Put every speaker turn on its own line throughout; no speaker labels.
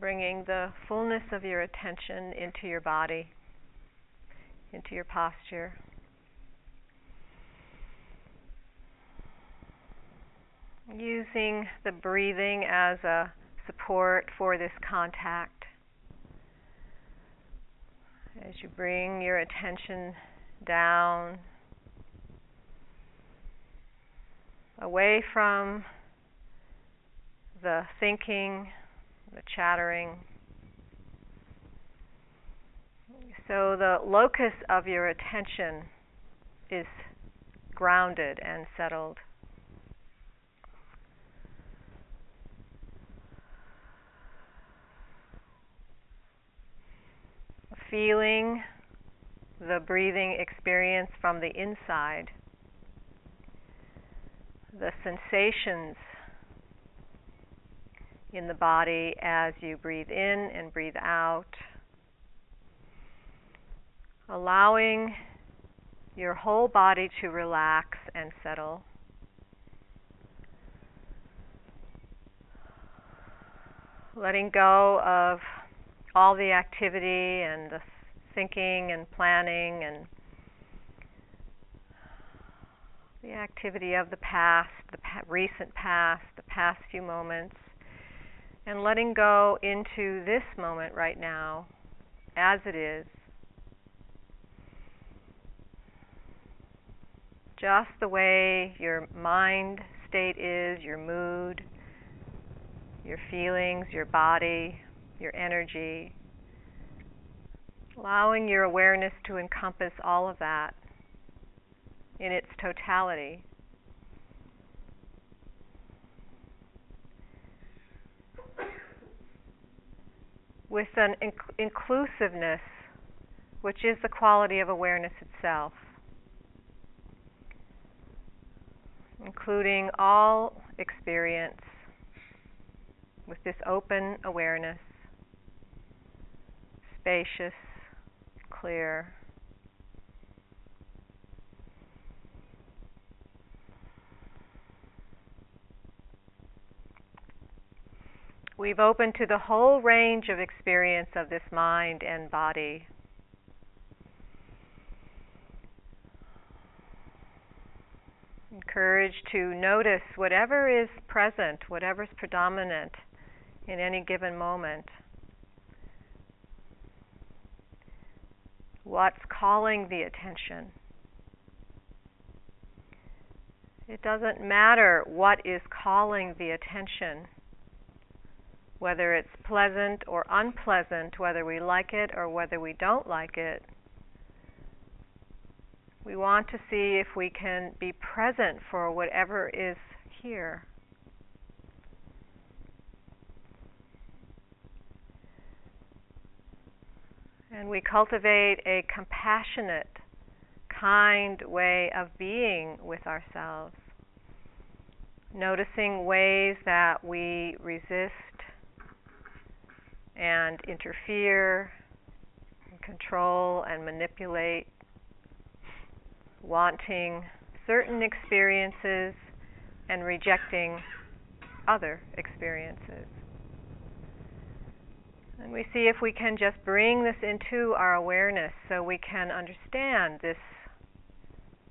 bringing the fullness of your attention into your body, into your posture. Using the breathing as a support for this contact. As you bring your attention down, away from the thinking, the chattering. So the locus of your attention is grounded and settled. Feeling the breathing experience from the inside, the sensations in the body as you breathe in and breathe out. Allowing your whole body to relax and settle. Letting go of all the activity and the thinking and planning and the activity of the past, the pa- recent past, the past few moments and letting go into this moment right now as it is. Just the way your mind state is, your mood, your feelings, your body, your energy. Allowing your awareness to encompass all of that in its totality. With an inc- inclusiveness, which is the quality of awareness itself, including all experience with this open awareness, spacious, clear. We've opened to the whole range of experience of this mind and body. Encouraged to notice whatever is present, whatever is predominant in any given moment. What's calling the attention? It doesn't matter what is calling the attention whether it's pleasant or unpleasant, whether we like it or whether we don't like it. We want to see if we can be present for whatever is here. And we cultivate a compassionate, kind way of being with ourselves, noticing ways that we resist and interfere, and control, and manipulate, wanting certain experiences and rejecting other experiences. And we see if we can just bring this into our awareness so we can understand this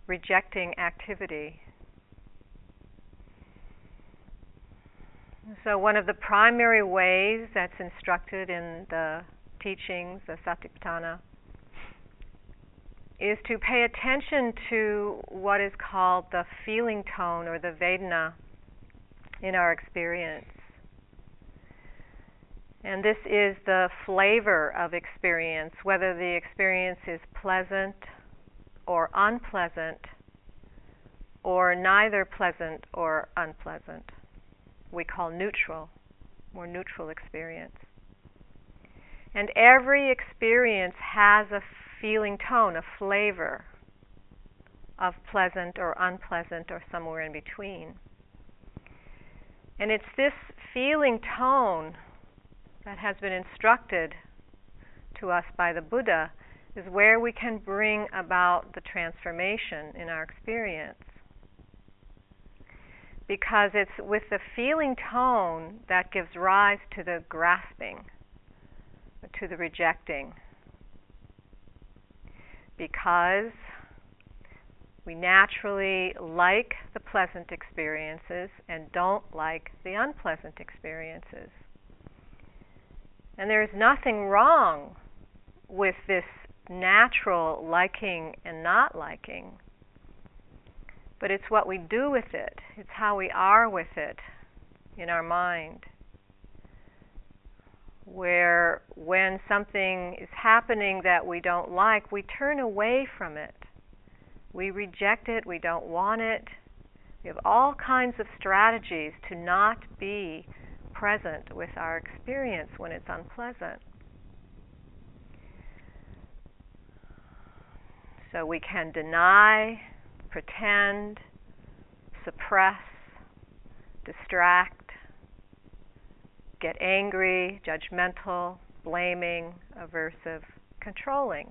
rejecting activity So, one of the primary ways that's instructed in the teachings, the Satipatthana, is to pay attention to what is called the feeling tone or the Vedana in our experience. And this is the flavor of experience, whether the experience is pleasant or unpleasant, or neither pleasant or unpleasant we call neutral, more neutral experience. And every experience has a feeling tone, a flavor of pleasant or unpleasant or somewhere in between. And it's this feeling tone that has been instructed to us by the Buddha is where we can bring about the transformation in our experience because it's with the feeling tone that gives rise to the grasping, to the rejecting. Because we naturally like the pleasant experiences and don't like the unpleasant experiences. And there is nothing wrong with this natural liking and not liking. But it's what we do with it, it's how we are with it in our mind. Where when something is happening that we don't like, we turn away from it. We reject it, we don't want it. We have all kinds of strategies to not be present with our experience when it's unpleasant. So we can deny, pretend, suppress, distract, get angry, judgmental, blaming, aversive, controlling.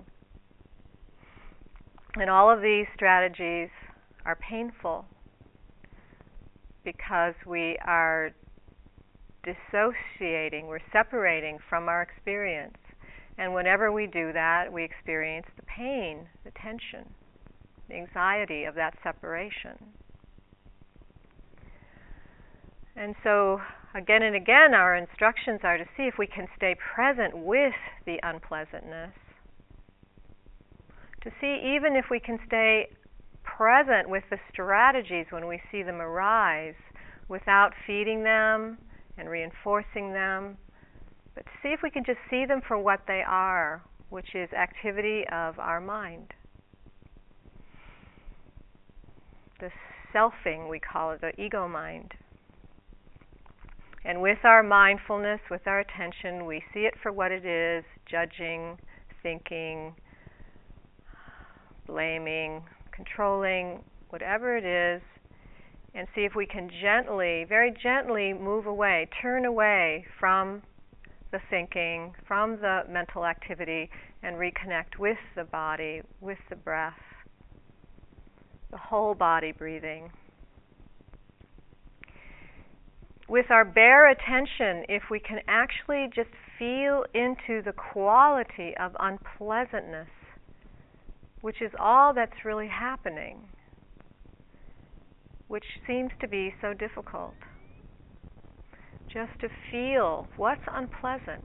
And all of these strategies are painful because we are dissociating, we're separating from our experience. And whenever we do that, we experience the pain, the tension, anxiety of that separation. And so, again and again, our instructions are to see if we can stay present with the unpleasantness. To see even if we can stay present with the strategies when we see them arise without feeding them and reinforcing them, but to see if we can just see them for what they are, which is activity of our mind. The selfing, we call it, the ego mind. And with our mindfulness, with our attention, we see it for what it is judging, thinking, blaming, controlling, whatever it is, and see if we can gently, very gently move away, turn away from the thinking, from the mental activity, and reconnect with the body, with the breath, the whole body breathing. With our bare attention, if we can actually just feel into the quality of unpleasantness, which is all that's really happening, which seems to be so difficult just to feel what's unpleasant.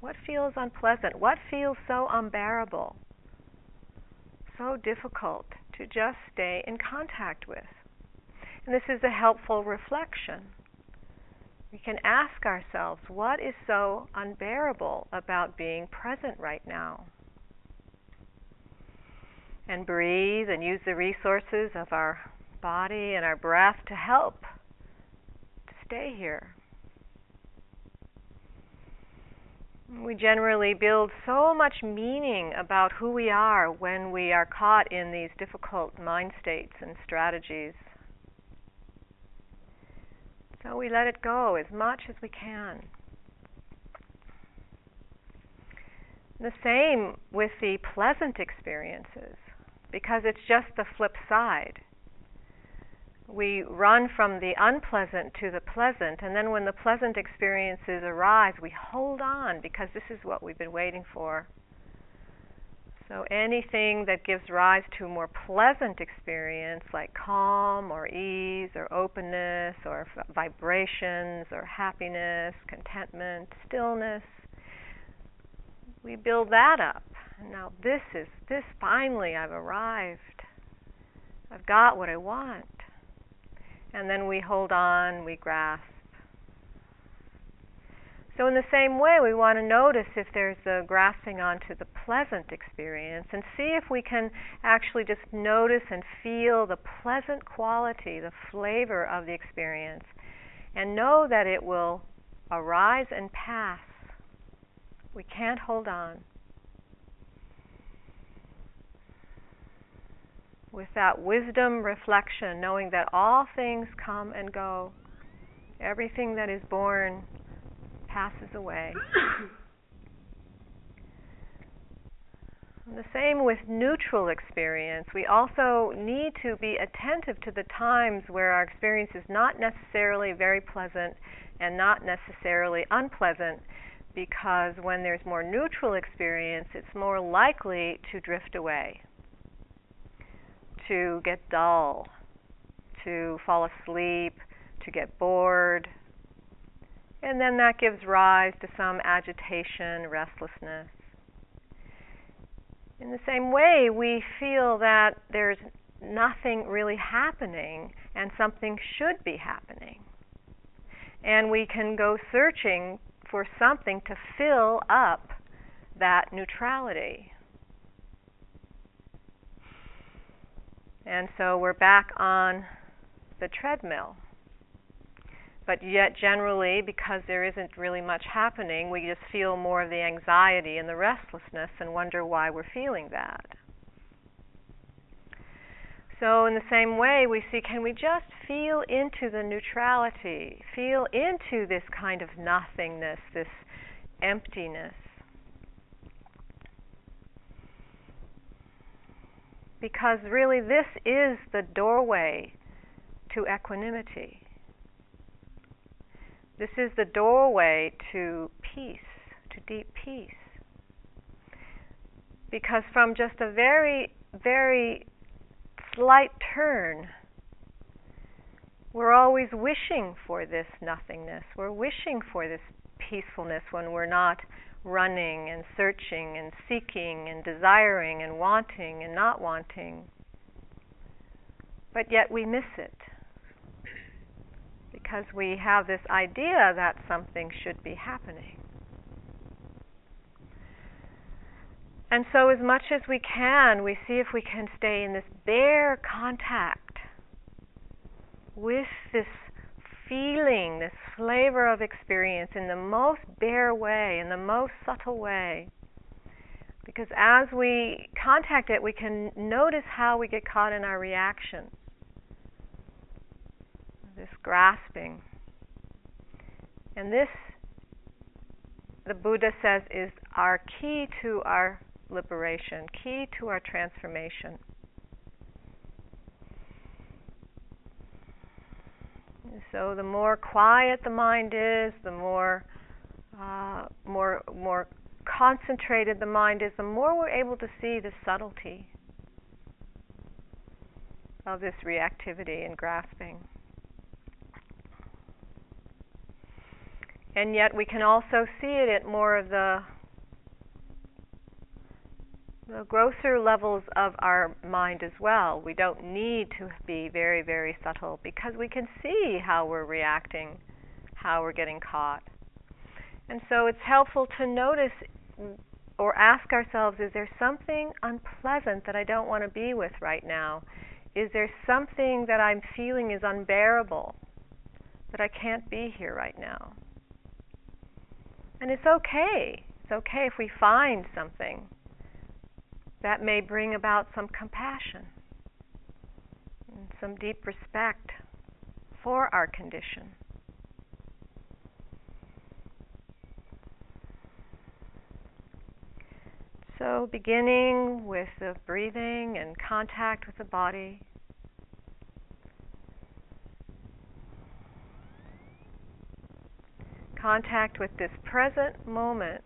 What feels unpleasant? What feels so unbearable? So difficult to just stay in contact with. And this is a helpful reflection. We can ask ourselves, what is so unbearable about being present right now? And breathe and use the resources of our body and our breath to help to stay here. We generally build so much meaning about who we are when we are caught in these difficult mind states and strategies. So we let it go as much as we can. The same with the pleasant experiences, because it's just the flip side we run from the unpleasant to the pleasant, and then when the pleasant experiences arise, we hold on because this is what we've been waiting for. So anything that gives rise to a more pleasant experience, like calm or ease or openness or vibrations or happiness, contentment, stillness, we build that up. Now this is, this finally I've arrived. I've got what I want. And then we hold on, we grasp. So, in the same way, we want to notice if there's a grasping onto the pleasant experience and see if we can actually just notice and feel the pleasant quality, the flavor of the experience, and know that it will arise and pass. We can't hold on. With that wisdom reflection, knowing that all things come and go, everything that is born passes away. the same with neutral experience. We also need to be attentive to the times where our experience is not necessarily very pleasant and not necessarily unpleasant, because when there's more neutral experience, it's more likely to drift away, to get dull, to fall asleep, to get bored. And then that gives rise to some agitation, restlessness. In the same way, we feel that there's nothing really happening and something should be happening. And we can go searching for something to fill up that neutrality. And so we're back on the treadmill. But yet, generally, because there isn't really much happening, we just feel more of the anxiety and the restlessness and wonder why we're feeling that. So, in the same way, we see can we just feel into the neutrality, feel into this kind of nothingness, this emptiness? Because really, this is the doorway to equanimity. This is the doorway to peace, to deep peace. Because from just a very, very slight turn, we're always wishing for this nothingness. We're wishing for this peacefulness when we're not running and searching and seeking and desiring and wanting and not wanting. But yet we miss it because we have this idea that something should be happening. And so, as much as we can, we see if we can stay in this bare contact with this feeling, this flavor of experience in the most bare way, in the most subtle way. Because as we contact it, we can notice how we get caught in our reaction. This grasping. And this, the Buddha says, is our key to our liberation, key to our transformation. So the more quiet the mind is, the more uh, more more concentrated the mind is, the more we're able to see the subtlety of this reactivity and grasping. And yet we can also see it at more of the the grosser levels of our mind as well. We don't need to be very, very subtle because we can see how we're reacting, how we're getting caught. And so it's helpful to notice or ask ourselves is there something unpleasant that I don't want to be with right now? Is there something that I'm feeling is unbearable that I can't be here right now? And it's okay. It's okay if we find something that may bring about some compassion and some deep respect for our condition. So, beginning with the breathing and contact with the body. Contact with this present moment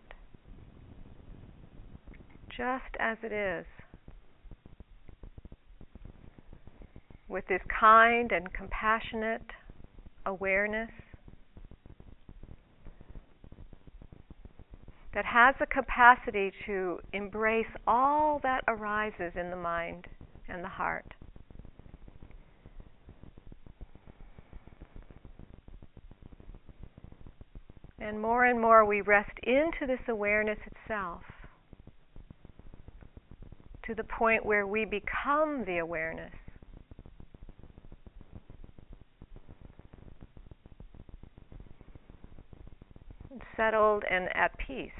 just as it is, with this kind and compassionate awareness that has the capacity to embrace all that arises in the mind and the heart. And more and more we rest into this awareness itself to the point where we become the awareness. Settled and at peace.